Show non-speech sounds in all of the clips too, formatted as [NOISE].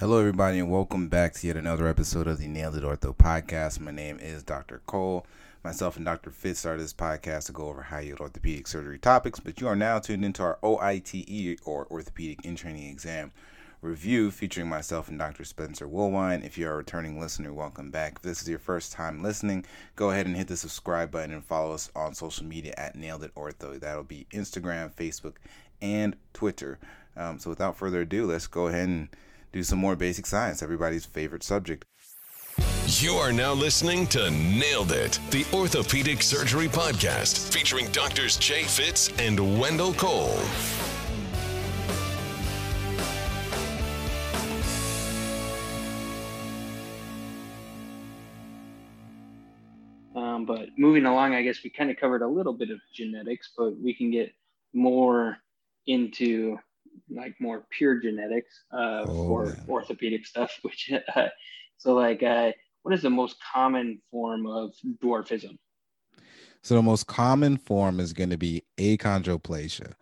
Hello, everybody, and welcome back to yet another episode of the Nailed It Ortho podcast. My name is Dr. Cole. Myself and Dr. Fitz started this podcast to go over high yield orthopedic surgery topics, but you are now tuned into our OITE or Orthopedic in Training Exam review featuring myself and Dr. Spencer Woolwine. If you're a returning listener, welcome back. If this is your first time listening, go ahead and hit the subscribe button and follow us on social media at Nailed It Ortho. That'll be Instagram, Facebook, and Twitter. Um, so without further ado, let's go ahead and do some more basic science, everybody's favorite subject. You are now listening to Nailed It, the Orthopedic Surgery Podcast, featuring doctors Jay Fitz and Wendell Cole. Um, but moving along, I guess we kind of covered a little bit of genetics, but we can get more into like more pure genetics uh, oh, for man. orthopedic stuff. [LAUGHS] Which uh, so like, uh, what is the most common form of dwarfism? So the most common form is going to be achondroplasia,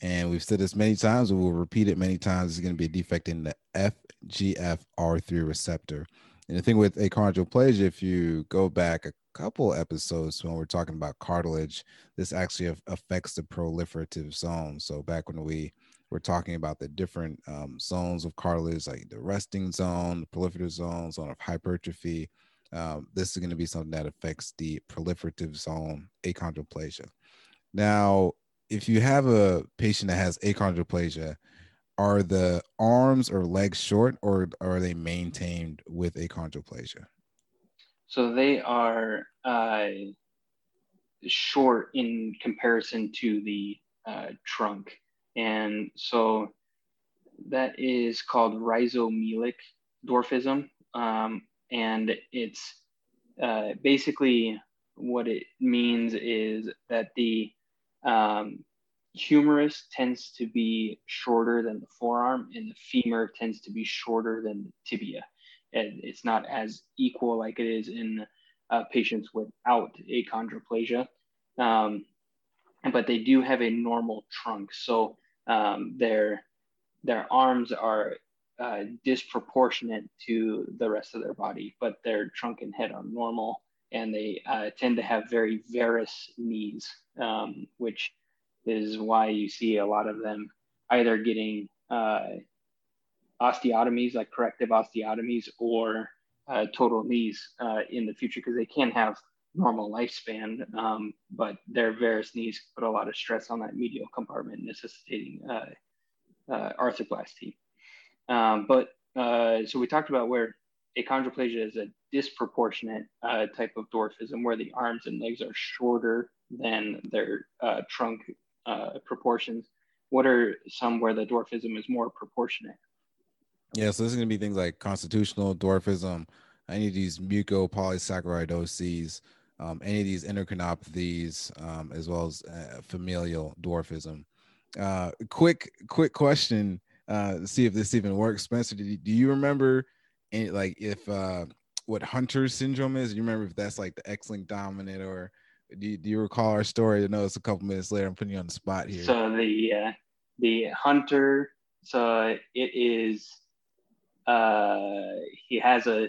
and we've said this many times, and we'll repeat it many times. It's going to be a defect in the FGFR3 receptor. And the thing with achondroplasia, if you go back a couple episodes when we're talking about cartilage, this actually affects the proliferative zone. So back when we we're talking about the different um, zones of cartilage, like the resting zone, the proliferative zone, zone of hypertrophy. Um, this is going to be something that affects the proliferative zone achondroplasia. Now, if you have a patient that has achondroplasia, are the arms or legs short or are they maintained with achondroplasia? So they are uh, short in comparison to the uh, trunk. And so that is called rhizomelic dwarfism. Um, and it's uh, basically what it means is that the um, humerus tends to be shorter than the forearm, and the femur tends to be shorter than the tibia. And it's not as equal like it is in uh, patients without achondroplasia. Um, but they do have a normal trunk. So um, their their arms are uh, disproportionate to the rest of their body, but their trunk and head are normal, and they uh, tend to have very varus knees, um, which is why you see a lot of them either getting uh, osteotomies, like corrective osteotomies, or uh, total knees uh, in the future because they can have normal lifespan, um, but their varus knees put a lot of stress on that medial compartment, necessitating uh, uh, arthroplasty. Um, but uh, so we talked about where achondroplasia is a disproportionate uh, type of dwarfism, where the arms and legs are shorter than their uh, trunk uh, proportions. What are some where the dwarfism is more proportionate? Yeah, so this is going to be things like constitutional dwarfism, any of these mucopolysaccharidoses, um, any of these endocrinopathies, um, as well as uh, familial dwarfism. Uh, quick, quick question. Uh, see if this even works, Spencer. Do you, do you remember, any, like, if uh, what Hunter syndrome is? Do you remember if that's like the X-linked dominant, or do you, do you recall our story? I know it's a couple minutes later. I'm putting you on the spot here. So the uh, the Hunter, so it is. Uh, he has a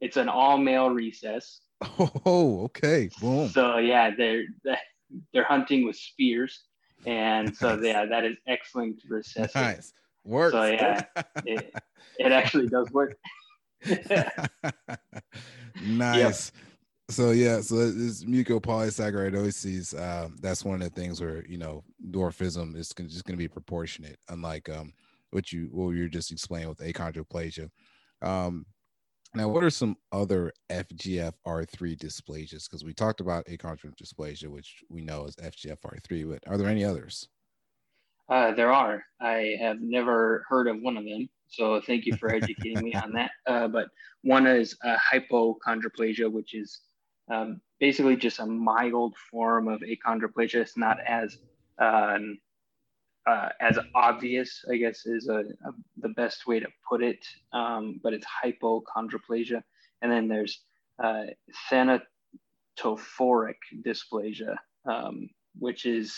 it's an all male recess. [LAUGHS] Oh, okay. Boom. So yeah, they're [LAUGHS] they're hunting with spears, and so yeah, that is X-linked recessive. Nice. Works. So yeah, [LAUGHS] it, it actually does work. nice. Yep. So yeah, so this mucopolysaccharidosis, um, that's one of the things where you know dwarfism is just going to be proportionate, unlike um, what you what you were just explaining with achondroplasia. Um, now, what are some other FGFR3 dysplasias? Because we talked about achondrodysplasia, which we know is FGFR3, but are there any others? Uh, there are. I have never heard of one of them. So thank you for [LAUGHS] educating me on that. Uh, but one is uh, hypochondroplasia, which is um, basically just a mild form of achondroplasia. It's not as um, uh, as obvious, I guess, is a, a, the best way to put it. Um, but it's hypochondroplasia, and then there's uh, thanatophoric dysplasia, um, which is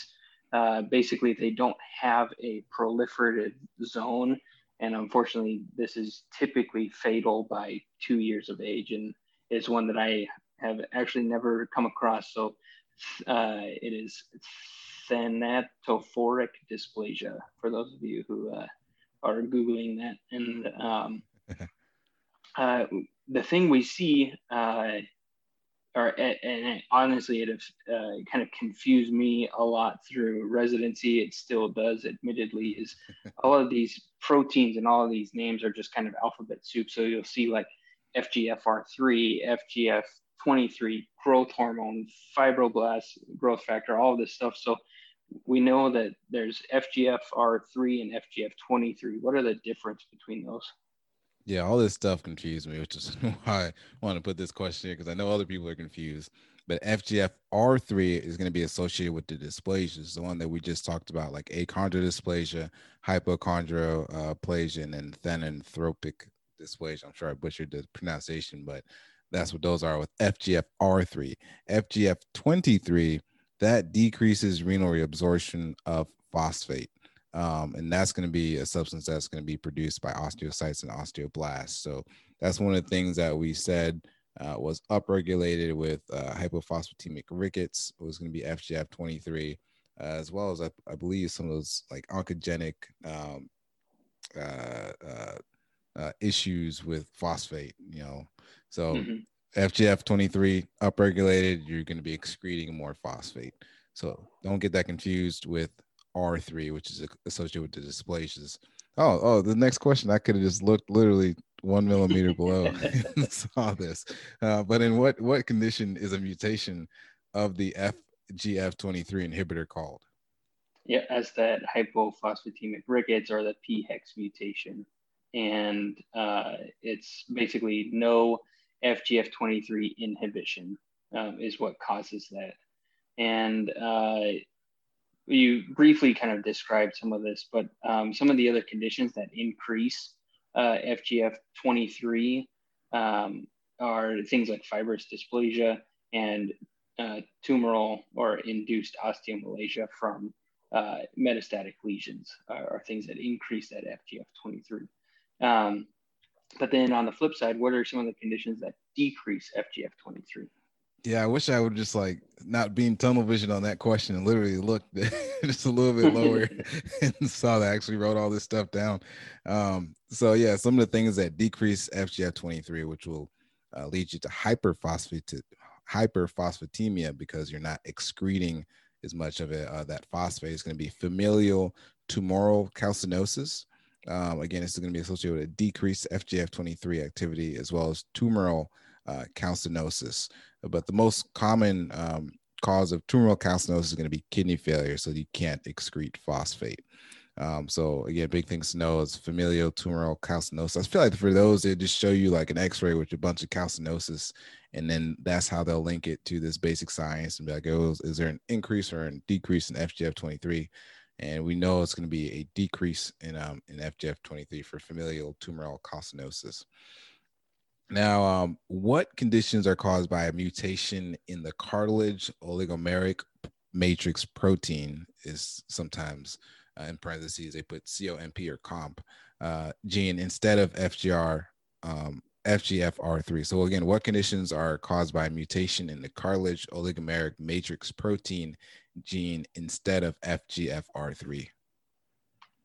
uh, basically they don't have a proliferative zone, And unfortunately, this is typically fatal by two years of age, and is one that I have actually never come across. So uh, it is thanatophoric dysplasia for those of you who uh, are googling that. And um, [LAUGHS] uh, the thing we see uh, or and honestly, it uh, kind of confused me a lot through residency. It still does, admittedly, is [LAUGHS] all of these proteins and all of these names are just kind of alphabet soup. So you'll see like FGFR3, FGF23, growth hormone, fibroblast, growth factor, all this stuff. So we know that there's FGFR3 and FGF23. What are the difference between those? Yeah, all this stuff confused me, which is [LAUGHS] why I want to put this question here because I know other people are confused. But FGFR3 is going to be associated with the dysplasias, the one that we just talked about, like achondrodysplasia, hypochondroplasia, and thanatophoric dysplasia. I'm sure I butchered the pronunciation, but that's what those are with FGFR3. FGF23, that decreases renal reabsorption of phosphate um, and that's going to be a substance that's going to be produced by osteocytes and osteoblasts. So that's one of the things that we said uh, was upregulated with uh, hypophosphatemic rickets. It was going to be FGF23, uh, as well as I, I, believe some of those like oncogenic um, uh, uh, uh, issues with phosphate. You know, so mm-hmm. FGF23 upregulated, you're going to be excreting more phosphate. So don't get that confused with R3, which is associated with the dysplasias. Oh, oh, the next question I could have just looked literally one millimeter below [LAUGHS] [LAUGHS] and saw this. Uh, but in what what condition is a mutation of the FGF23 inhibitor called? Yeah, as that hypophosphatemic rickets or the PHEX mutation. And uh, it's basically no FGF23 inhibition um, is what causes that. And uh, you briefly kind of described some of this, but um, some of the other conditions that increase uh, FGF23 um, are things like fibrous dysplasia and uh, tumoral or induced osteomalacia from uh, metastatic lesions are, are, things that increase that FGF23. Um, but then on the flip side, what are some of the conditions that decrease FGF23? Yeah, I wish I would just like not being tunnel vision on that question and literally looked [LAUGHS] just a little bit lower [LAUGHS] and saw that I actually wrote all this stuff down. Um, so yeah, some of the things that decrease FGF23, which will uh, lead you to hyperphosphat hyperphosphatemia because you're not excreting as much of it. Uh, that phosphate is going to be familial tumoral calcinosis. Um, again, this is going to be associated with a decreased FGF23 activity as well as tumoral uh, calcinosis. But the most common um, cause of tumoral calcinosis is going to be kidney failure, so you can't excrete phosphate. Um, so again, big things to know is familial tumoral calcinosis. I feel like for those, they just show you like an X-ray with a bunch of calcinosis, and then that's how they'll link it to this basic science and be like, oh, is there an increase or a decrease in FGF23? And we know it's going to be a decrease in um, in FGF23 for familial tumoral calcinosis. Now, um, what conditions are caused by a mutation in the cartilage oligomeric matrix protein? Is sometimes uh, in parentheses they put COMP or COMP uh, gene instead of FGR um, FGFR3. So again, what conditions are caused by mutation in the cartilage oligomeric matrix protein gene instead of FGFR3?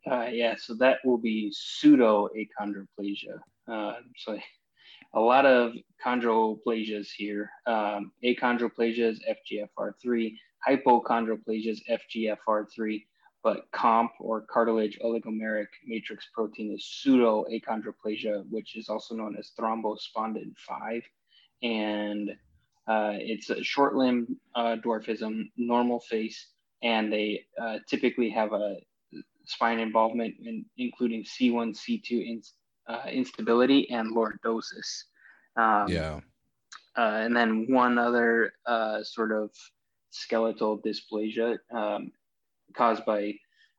Uh, yeah, so that will be pseudo achondroplasia. Uh, so a lot of chondroplasias here. Um, achondroplasias, FGFR3, hypochondroplasias, FGFR3, but COMP or cartilage oligomeric matrix protein is pseudo achondroplasia, which is also known as thrombospondin 5. And uh, it's a short limb uh, dwarfism, normal face, and they uh, typically have a spine involvement, in, including C1, C2 in, instability and lordosis. Um, yeah. Uh, and then one other uh, sort of skeletal dysplasia um, caused by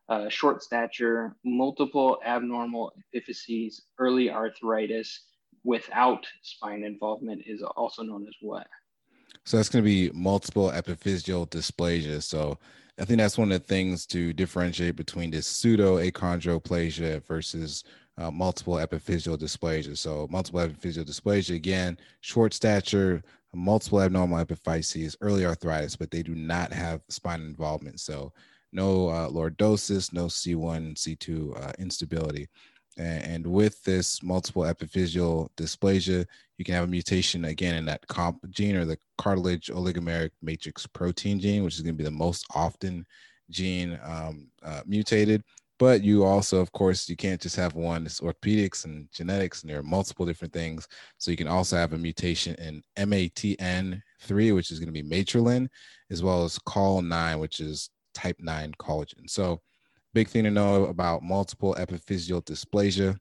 uh, short stature, multiple abnormal epiphyses, early arthritis without spine involvement is also known as what? So that's going to be multiple epiphyseal dysplasia. So I think that's one of the things to differentiate between this pseudo achondroplasia versus uh, multiple epiphyseal dysplasia. So multiple epiphyseal dysplasia, again, short stature, multiple abnormal epiphyses, early arthritis, but they do not have spine involvement. So no uh, lordosis, no C1, C2 uh, instability. And, and, with this multiple epiphyseal dysplasia, you can have a mutation again in that comp gene or the cartilage oligomeric matrix protein gene, which is going to be the most often gene um, uh, mutated. But you also, of course, you can't just have one. It's orthopedics and genetics, and there are multiple different things. So you can also have a mutation in MATN3, which is going to be matrilin, as well as COL9, which is type 9 collagen. So, big thing to know about multiple epiphyseal dysplasia.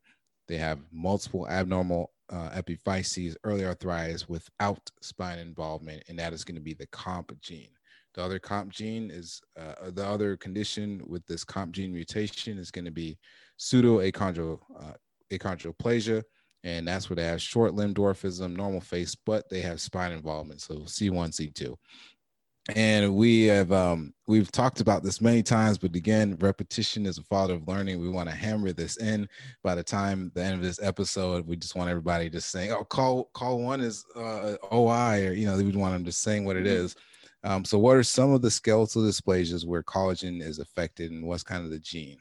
They have multiple abnormal uh, epiphyses, early arthritis without spine involvement, and that is going to be the comp gene. The other comp gene is uh, the other condition with this comp gene mutation is going to be pseudo uh, and that's where they have short limb dwarfism, normal face, but they have spine involvement, so C1, C2 and we have um, we've talked about this many times but again repetition is a father of learning. We want to hammer this in. By the time the end of this episode we just want everybody just saying oh call call one is uh, oi or you know we want them just saying what it mm-hmm. um, so what are some of the skeletal dysplasias where collagen is affected and what's kind of the gene?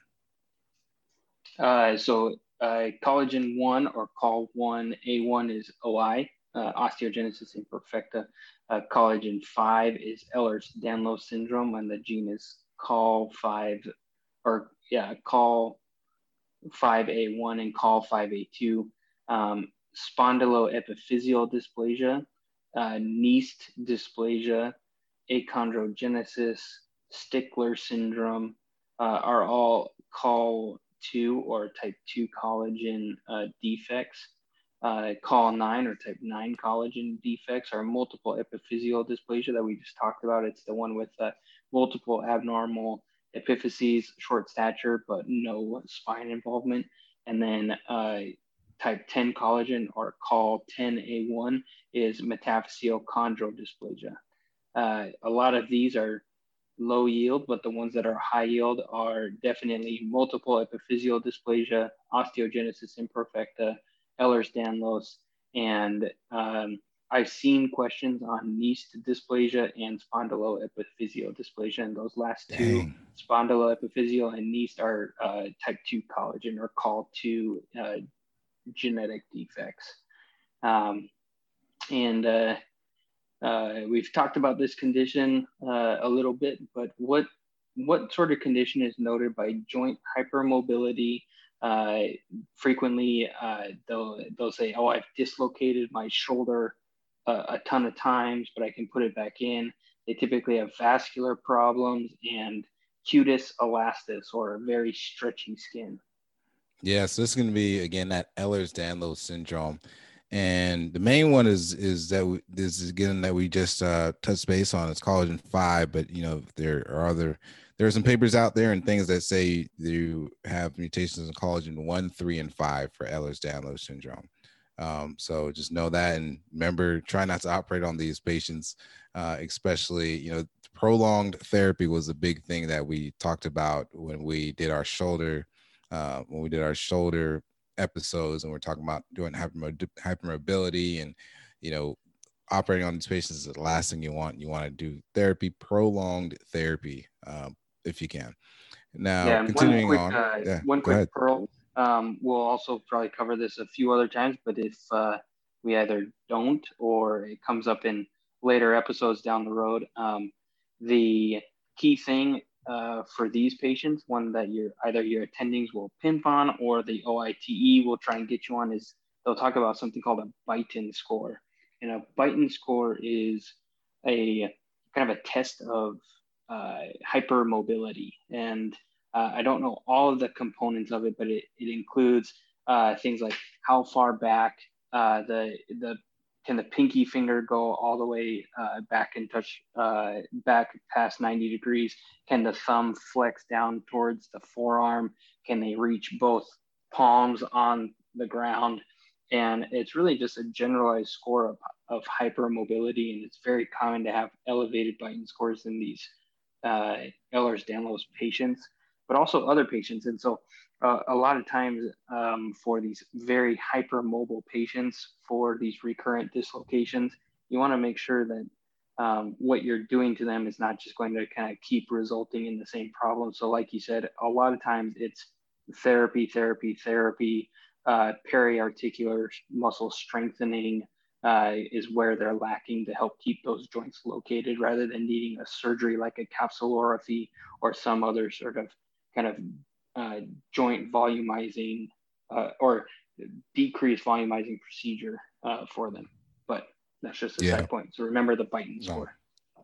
Uh, so uh, collagen 1 or col 1 a1 is oi uh, osteogenesis imperfecta uh, collagen 5 is Ehlers-Danlos syndrome, and the gene is COL5, or yeah, COL5A1 and COL5A2. Um, spondyloepiphyseal dysplasia, uh, dysplasia, achondrogenesis, Stickler syndrome uh, are all COL2 or type 2 collagen uh, defects uh, col 9 or type 9 collagen defects are multiple epiphyseal dysplasia that we just talked about. It's the one with uh, multiple abnormal epiphyses, short stature, but no spine involvement. And then uh, type 10 collagen or col 10A1 is metaphyseal chondral dysplasia. Uh, a lot of these are low yield, but the ones that are high yield are definitely multiple epiphyseal dysplasia, osteogenesis imperfecta, Ehlers-Danlos, and um, I've seen questions on Kniest dysplasia and spondyloepiphyseal dysplasia, and those last two, Dang. spondyloepiphyseal and Kniest, are uh, type 2 collagen or called two uh, genetic defects. Um, and uh, uh, we've talked about this condition uh, a little bit, but what what sort of condition is noted by joint hypermobility uh, frequently uh, they'll, they'll say, oh, I've dislocated my shoulder a, a, ton of times, but I can put it back in. They typically have vascular problems and cutis elastis or very stretchy skin. Yeah, so this is going to be again that Ehlers-Danlos syndrome, and the main one is is that we, this is again that we just uh, touched base on. It's collagen five, but you know there are other there are some papers out there and things that say you have mutations in collagen one, three, and five for Ehlers-Danlos syndrome. Um, so just know that and remember, try not to operate on these patients, uh, especially you know prolonged therapy was a big thing that we talked about when we did our shoulder uh, when we did our shoulder episodes and we're talking about doing hypermobility and you know operating on these patients is the last thing you want. You want to do therapy, prolonged therapy, um, if you can. Now, yeah, continuing one quick, on, uh, yeah, one quick pearl. Um, we'll also probably cover this a few other times, but if uh, we either don't or it comes up in later episodes down the road, um, the key thing uh, for these patients, one that your either your attendings will pimp on or the OITE will try and get you on, is they'll talk about something called a Beighton score. And a Beighton score is a kind of a test of uh, hypermobility. And uh, I don't know all of the components of it, but it, it includes uh, things like how far back uh, the the can the pinky finger go all the way uh, back and touch uh, back past 90 degrees? Can the thumb flex down towards the forearm? Can they reach both palms on the ground? And it's really just a generalized score of, of hypermobility. And it's very common to have elevated Beighton scores in these uh, Ehlers-Danlos patients. but also other patients. And so uh, a lot of times um, for these very hypermobile patients for these recurrent dislocations, you want to make sure that um, what you're doing to them is not just going to kind of keep resulting in the same problem. So, like you said, a lot of times it's therapy, therapy, therapy, uh, periarticular muscle strengthening uh, is where they're lacking to help keep those joints located rather than needing a surgery like a capsulorrhaphy or some other sort of kind of uh, joint volumizing uh, or decreased volumizing procedure uh, for them. But that's just a yeah. side point. So remember the Beighton score.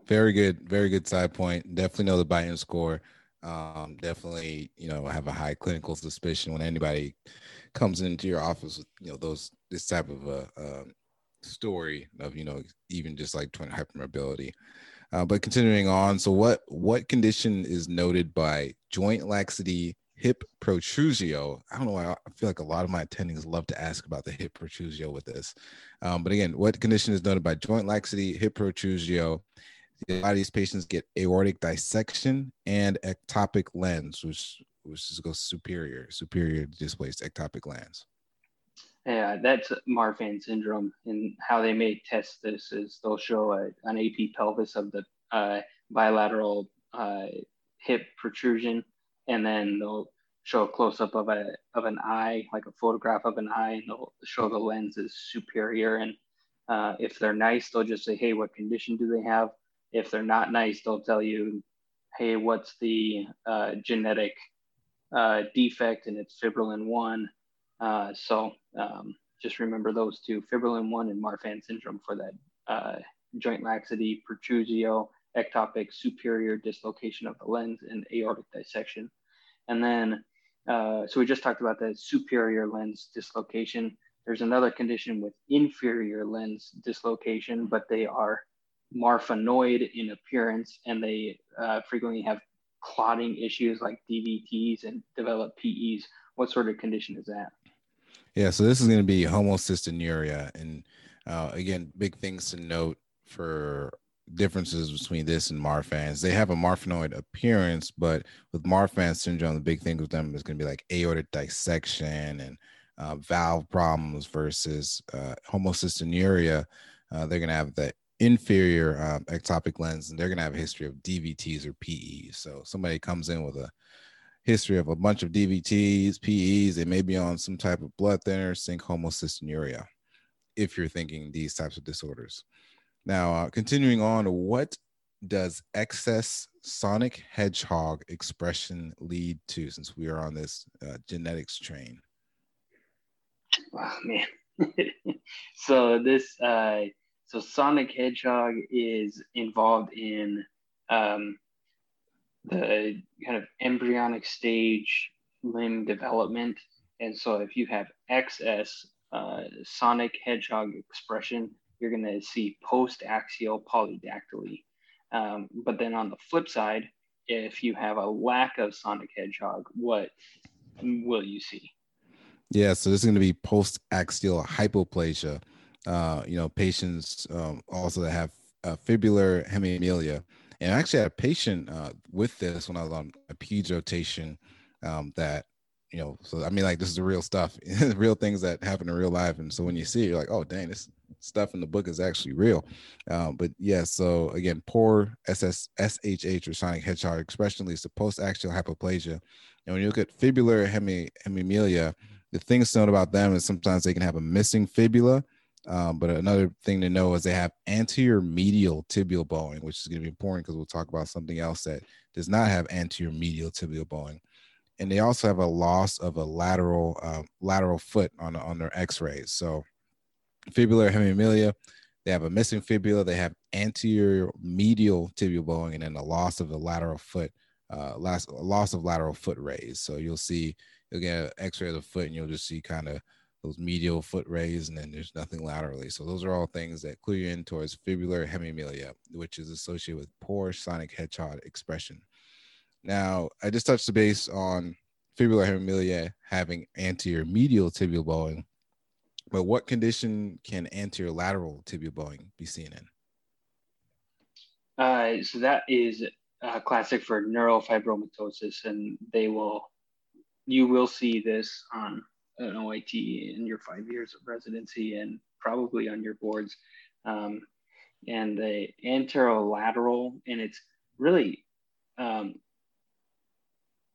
Very good, very good side point. Definitely know the Beighton score. Um, definitely, you know, have a high clinical suspicion when anybody comes into your office with you know those this type of a, a story of you know even just like twin hypermobility. Uh, but continuing on, so what what condition is noted by joint laxity, hip protrusio? I don't know why I feel like a lot of my attendings love to ask about the hip protrusio with this. Um, but again, what condition is noted by joint laxity, hip protrusio? A lot of these patients get aortic dissection and ectopic lens, which which is goes superior, superior displaced ectopic lens. Yeah, that's Marfan syndrome. And how they may test this is they'll show a, an AP pelvis of the uh, bilateral uh, hip protrusion, and then they'll show a close up of a of an eye, like a photograph of an eye, and they'll show the lens is superior. And uh, if they're nice, they'll just say, "Hey, what condition do they have?" If they're not nice, they'll tell you, "Hey, what's the uh, genetic uh, defect?" And it's fibrillin one. Uh, so um, just remember those two, fibrillin 1 and Marfan syndrome for that uh, joint laxity, protrusio, ectopic superior dislocation of the lens, and aortic dissection. And then, uh, so we just talked about the superior lens dislocation. There's another condition with inferior lens dislocation, but they are marfanoid in appearance and they uh, frequently have clotting issues like DVTs and develop PEs. What sort of condition is that? Yeah, so this is going to be homocystinuria, and uh, again, big things to note for differences between this and Marfan's. They have a Marfanoid appearance, but with Marfan syndrome, the big thing with them is going to be like aortic dissection and uh, valve problems versus uh, homocystinuria. Uh, they're going to have the inferior um, ectopic lens, and they're going to have a history of DVTs or PEs. So somebody comes in with a history of a bunch of DVTs, PEs. They may be on some type of blood thinner, think homocystinuria, if you're thinking these types of disorders. Now, uh, continuing on, what does excess sonic hedgehog expression lead to since we are on this uh, genetics train? Wow, man. [LAUGHS] so this, uh, so sonic hedgehog is involved in um, the kind of embryonic stage limb development. And so if you have excess uh, sonic hedgehog expression, you're going to see post-axial polydactyly. Um, but then on the flip side, if you have a lack of sonic hedgehog, what will you see? Yeah, so this is going to be post-axial hypoplasia. Uh, you know, patients um, also that have uh, fibular hemimelia, and I actually had a patient uh, with this when I was on a peds rotation um, that, you know, so I mean, like this is the real stuff, [LAUGHS] real things that happen in real life. And so when you see it, you're like, oh, dang, this stuff in the book is actually real. Um, but yeah, so again, poor SS, SHH or sonic hedgehog expression leads to post-axial hypoplasia. And when you look at fibular hemi, hemimelia, the things to note about them is sometimes they can have a missing fibula um, but another thing to know is they have anterior medial tibial bowing, which is going to be important because we'll talk about something else that does not have anterior medial tibial bowing. And they also have a loss of a lateral uh, lateral foot on on their X-rays. So fibular hemimelia, they have a missing fibula, they have anterior medial tibial bowing, and then a loss of the lateral foot, uh, last loss of lateral foot rays. So you'll see you'll get an X-ray of the foot, and you'll just see kind of those medial foot rays, and then there's nothing laterally. So those are all things that clue you in towards fibular hemimelia, which is associated with poor sonic hedgehog expression. Now, I just touched the base on fibular hemimelia having anterior medial tibial bowing, but what condition can anterior lateral tibial bowing be seen in? Uh, so that is uh, classic for neurofibromatosis, and they will, you will see this on an OIT in your five years of residency and probably on your boards. Um, and the anterolateral, and it's really, um,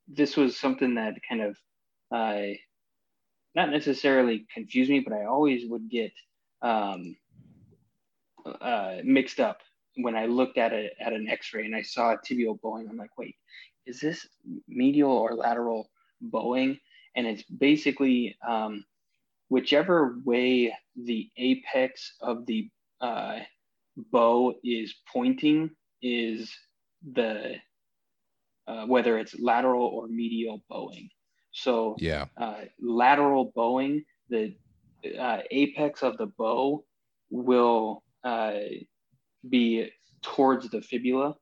this was something that kind of, uh, not necessarily confused me, but I always would get um, uh, mixed up when I looked at it at an X-ray and I saw a tibial bowing. I'm like, wait, is this medial or lateral bowing? And it's basically um, whichever way the apex of the uh, bow is pointing is the uh, whether it's lateral or medial bowing. So yeah, uh, lateral bowing, the uh, apex of the bow will uh, be towards the fibula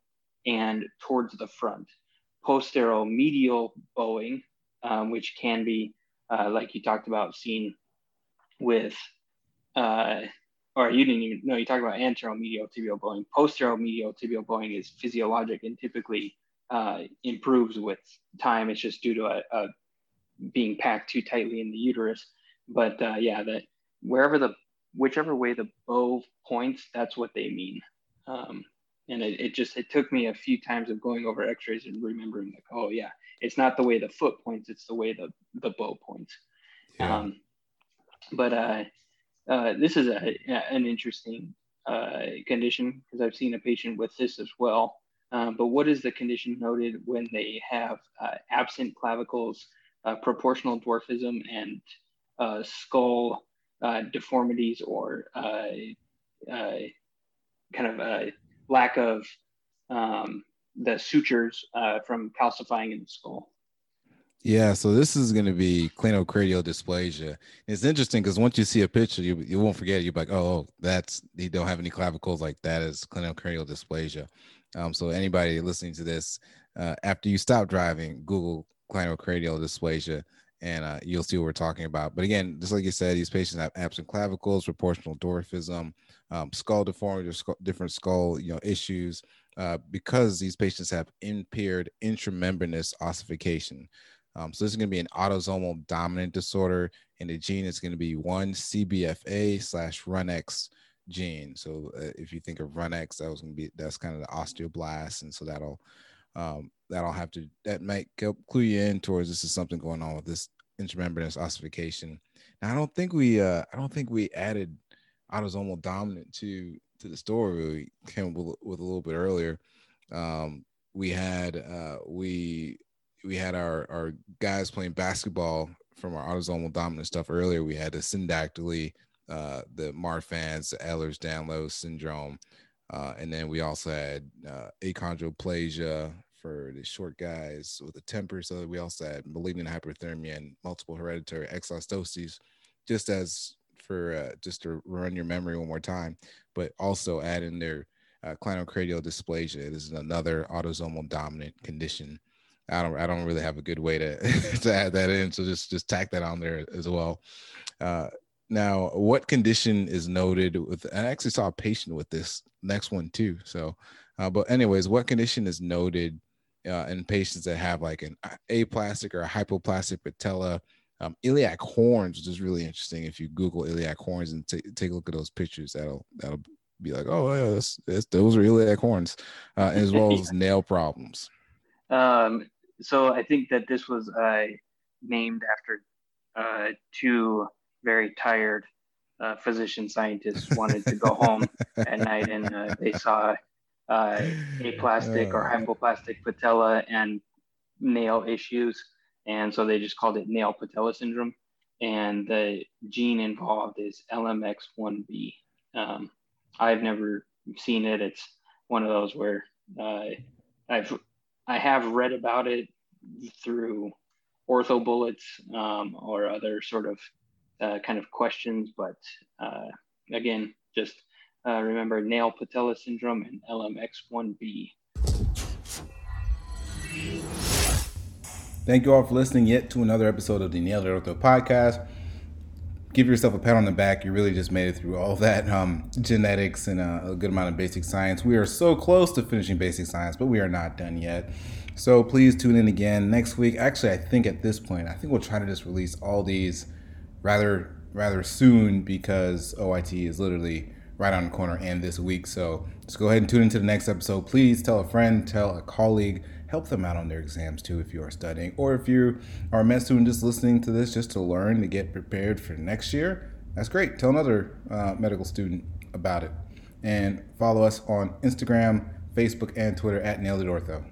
and towards the front. Posteromedial bowing, um, which can be, uh, like you talked about, seen with, uh, or you didn't even know, you talked about anteromedial tibial bowing. Posteromedial tibial bowing is physiologic and typically uh, improves with time. It's just due to a, a, being packed too tightly in the uterus. But uh, yeah, that wherever the whichever way the bow points, that's what they mean. Um, and it, it just it took me a few times of going over x-rays and remembering like oh yeah it's not the way the foot points it's the way the the bow points yeah. um, but uh, uh, this is a, an interesting uh, condition because i've seen a patient with this as well um, but what is the condition noted when they have uh, absent clavicles uh, proportional dwarfism and uh, skull deformities or kind of a lack of um, the sutures uh, from calcifying in the skull. Yeah, so this is going to be cleidocranial dysplasia. It's interesting because once you see a picture, you you won't forget. You're like, oh, that's they don't have any clavicles like that is cleidocranial dysplasia. Um, so anybody listening to this, uh, after you stop driving, Google cleidocranial dysplasia, and uh, you'll see what we're talking about. But again, just like you said, these patients have absent clavicles, proportional dwarfism, um, skull deformity, or skull, different skull you know issues, uh, because these patients have impaired intramembranous ossification. Um, so this is going to be an autosomal dominant disorder, and the gene is going to be one CBFA slash RUNX gene. So uh, if you think of RUNX, that was going to be that's kind of the osteoblast, and so that'll um, that'll have to that might help clue you in towards this is something going on with this intramembranous ossification. Now I don't think we uh, I don't think we added autosomal dominant to to the story we came with, with a little bit earlier. Um, we had uh, we we had our our guys playing basketball from our autosomal dominant stuff earlier. We had the syndactyly, uh, the Marfan's, the Ehlers-Danlos syndrome, uh, and then we also had uh, achondroplasia for the short guys with a temper. So we also had malignant hyperthermia and multiple hereditary exostoses, just as for uh, just to run your memory one more time, but also add in their uh, cleidocranial dysplasia. This is another autosomal dominant condition. I don't I don't really have a good way to [LAUGHS] to add that in, so just just tack that on there as well. Uh, now, what condition is noted with? I actually saw a patient with this next one too. So, uh, but anyways, what condition is noted uh, in patients that have like an aplastic or a hypoplastic patella? Um, iliac horns, which is really interesting. If you Google iliac horns and t- take a look at those pictures, that'll that'll be like, oh yeah, that's, that's, those are iliac horns, uh, as [LAUGHS] well as nail problems. Um, so I think that this was uh, named after uh, two very tired uh, physician scientists wanted to go home [LAUGHS] at night and uh, they saw uh, aplastic or hypoplastic patella and nail issues and so they just called it nail patella syndrome. And the gene involved is LMX1B. Um, I've never seen it. It's one of those where uh, I've I have read about it through Orthobullets um, or other sort of uh, kind of questions, but uh, again, just uh, remember nail patella syndrome and LMX1B. Thank you all for listening yet to another episode of the Nailed It Ortho podcast. give yourself a pat on the back. You really just made it through all that um, genetics and uh, a good amount of basic science. We are so close to finishing basic science, but we are not done yet. So please tune in again next week. Actually, I think at this point, I think we'll try to just release all these rather rather soon because OIT is literally right on the corner and this week. So just go ahead and tune into the next episode. Please tell a friend, tell a colleague, help them out on their exams too if you are studying, or if you are a med student just listening to this just to learn to get prepared for next year. That's great. Tell another uh, medical student about it, and follow us on Instagram, Facebook, and Twitter at Nailed It Ortho.